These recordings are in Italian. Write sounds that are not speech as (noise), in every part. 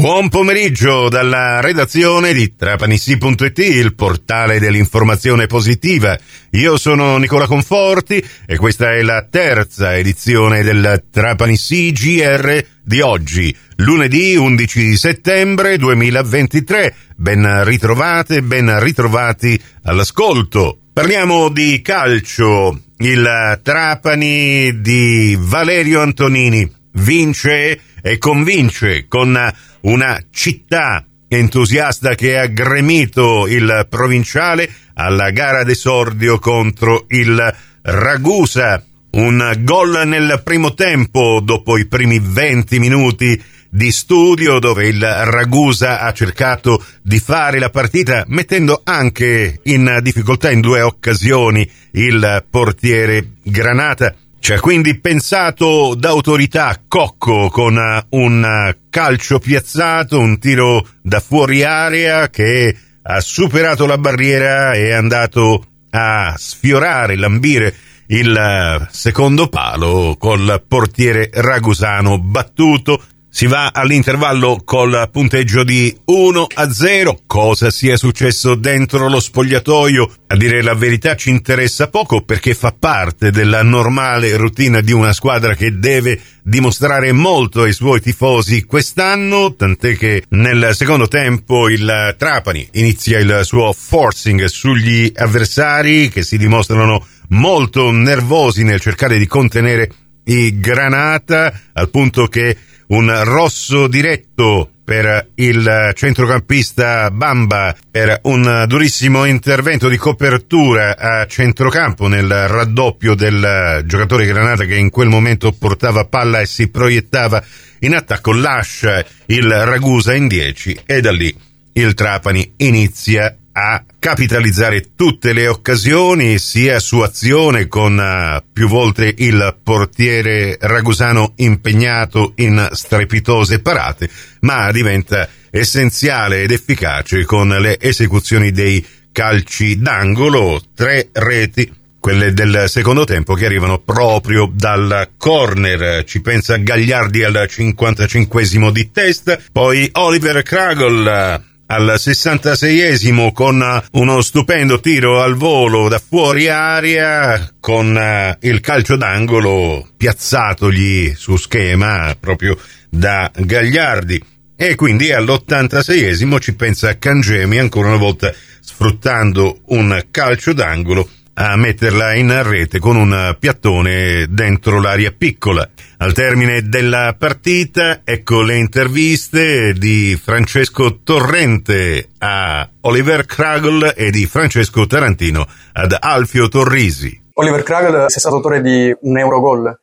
Buon pomeriggio dalla redazione di Trapanissi.it, il portale dell'informazione positiva. Io sono Nicola Conforti e questa è la terza edizione del Trapanissi GR di oggi, lunedì 11 settembre 2023. Ben ritrovate, ben ritrovati all'ascolto. Parliamo di calcio. Il Trapani di Valerio Antonini vince e convince con una città entusiasta che ha gremito il provinciale alla gara d'esordio contro il Ragusa. Un gol nel primo tempo dopo i primi 20 minuti di studio dove il Ragusa ha cercato di fare la partita mettendo anche in difficoltà in due occasioni il portiere Granata. Ci ha quindi pensato d'autorità Cocco con un calcio piazzato, un tiro da fuori area che ha superato la barriera e è andato a sfiorare, lambire il secondo palo col portiere ragusano battuto si va all'intervallo col punteggio di 1 a 0. Cosa sia successo dentro lo spogliatoio? A dire la verità ci interessa poco perché fa parte della normale routine di una squadra che deve dimostrare molto ai suoi tifosi quest'anno, tant'è che nel secondo tempo il Trapani inizia il suo forcing sugli avversari che si dimostrano molto nervosi nel cercare di contenere i Granata al punto che un rosso diretto per il centrocampista Bamba per un durissimo intervento di copertura a centrocampo nel raddoppio del giocatore Granata che in quel momento portava palla e si proiettava in attacco lascia il Ragusa in 10 e da lì il Trapani inizia a capitalizzare tutte le occasioni, sia su azione con uh, più volte il portiere ragusano impegnato in strepitose parate, ma diventa essenziale ed efficace con le esecuzioni dei calci d'angolo, tre reti quelle del secondo tempo che arrivano proprio dal corner. Ci pensa Gagliardi al 55 di testa, poi Oliver Kragel al 66esimo con uno stupendo tiro al volo da fuori aria con eh, il calcio d'angolo piazzatogli su schema proprio da Gagliardi. E quindi all'86esimo ci pensa Cangemi ancora una volta sfruttando un calcio d'angolo a metterla in rete con un piattone dentro l'aria piccola. Al termine della partita, ecco le interviste di Francesco Torrente a Oliver Kragel e di Francesco Tarantino ad Alfio Torrisi. Oliver Kragel è stato autore di un Eurogol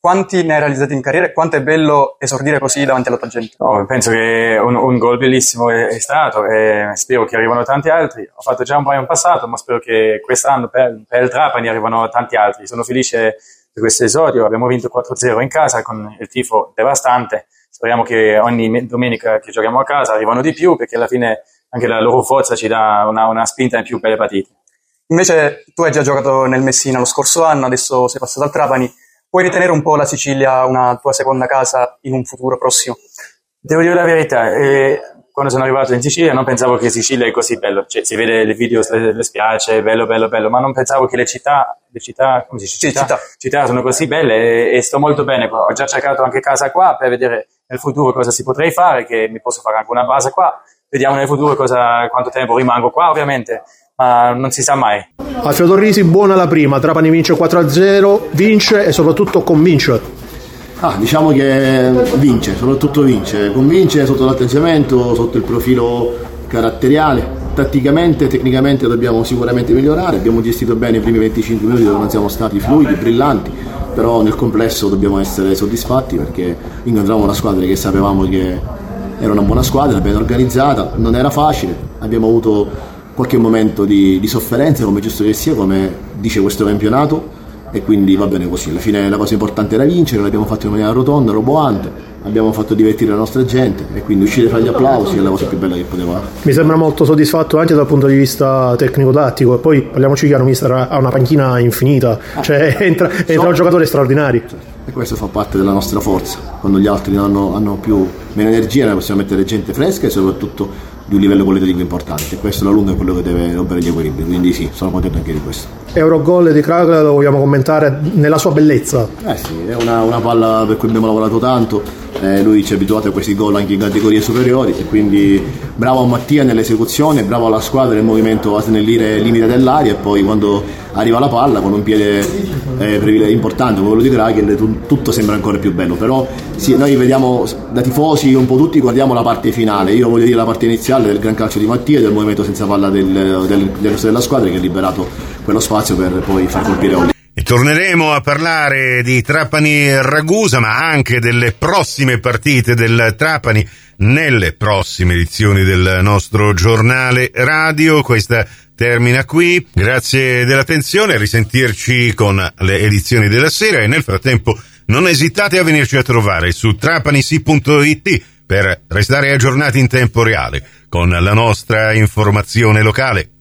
quanti ne hai realizzati in carriera e quanto è bello esordire così davanti alla tua gente? No, penso che un, un gol bellissimo è, è, stato e spero che arrivano tanti altri. Ho fatto già un paio in passato, ma spero che quest'anno per, per il Trapani arrivano tanti altri. Sono felice di questo esordio. Abbiamo vinto 4-0 in casa con il tifo devastante. Speriamo che ogni domenica che giochiamo a casa arrivano di più perché alla fine anche la loro forza ci dà una, una spinta in più per le partite. Invece tu hai già giocato nel Messina lo scorso anno, adesso sei passato al Trapani puoi ritenere un po' la Sicilia una tua seconda casa in un futuro prossimo? Devo dire la verità, eh, quando sono arrivato in Sicilia non pensavo che Sicilia è così bello, cioè, si vede le video le spiagge, bello, bello, bello, ma non pensavo che le città, le città, come si dice, città, città. città sono così belle e, e, sto molto bene qua. Ho già cercato anche casa qua per vedere nel futuro cosa si potrei fare, che mi posso fare anche una base qua. Vediamo nel futuro cosa, quanto tempo rimango qua, ovviamente ma non si sa mai. Alfredo Torrisi, buona la prima, Trapani vince 4-0, vince e soprattutto convince. Ah, diciamo che vince, soprattutto vince, convince sotto l'atteggiamento, sotto il profilo caratteriale, tatticamente, tecnicamente dobbiamo sicuramente migliorare, abbiamo gestito bene i primi 25 minuti dove non siamo stati fluidi, brillanti, però nel complesso dobbiamo essere soddisfatti perché incontriamo una squadra che sapevamo che era una buona squadra, ben organizzata, non era facile, abbiamo avuto qualche momento di, di sofferenza, come giusto che sia, come dice questo campionato, e quindi va bene così. Alla fine la cosa importante era vincere, l'abbiamo fatto in maniera rotonda, roboante, abbiamo fatto divertire la nostra gente e quindi uscire fra gli applausi è la cosa più bella che poteva fare. Mi sembra molto soddisfatto anche dal punto di vista tecnico-tattico e poi parliamoci chiaro, mister ha una panchina infinita, ah, cioè (laughs) entra, entra so, un giocatore straordinario. e questo fa parte della nostra forza. Quando gli altri hanno, hanno più, meno energia noi possiamo mettere gente fresca e soprattutto di un livello qualitativo importante. Questo alla lunga è quello che deve rompere gli equilibri, quindi sì, sono contento anche di questo. Eurogol di Kragla lo vogliamo commentare nella sua bellezza. Eh sì, è una, una palla per cui abbiamo lavorato tanto, eh, lui ci ha abituato a questi gol anche in categorie superiori e quindi bravo a Mattia nell'esecuzione, bravo alla squadra nel movimento a snellire il limite dell'aria e poi quando arriva la palla con un piede eh, importante come quello di Kraken tutto sembra ancora più bello, però sì, noi vediamo da tifosi un po' tutti guardiamo la parte finale, io voglio dire la parte iniziale del gran calcio di Mattia del movimento senza palla del, del, del della squadra che ha liberato quello spazio per poi far colpire Oli. Torneremo a parlare di Trapani Ragusa, ma anche delle prossime partite del Trapani nelle prossime edizioni del nostro giornale radio. Questa termina qui. Grazie dell'attenzione, a risentirci con le edizioni della sera e nel frattempo non esitate a venirci a trovare su trapanisi.it per restare aggiornati in tempo reale con la nostra informazione locale.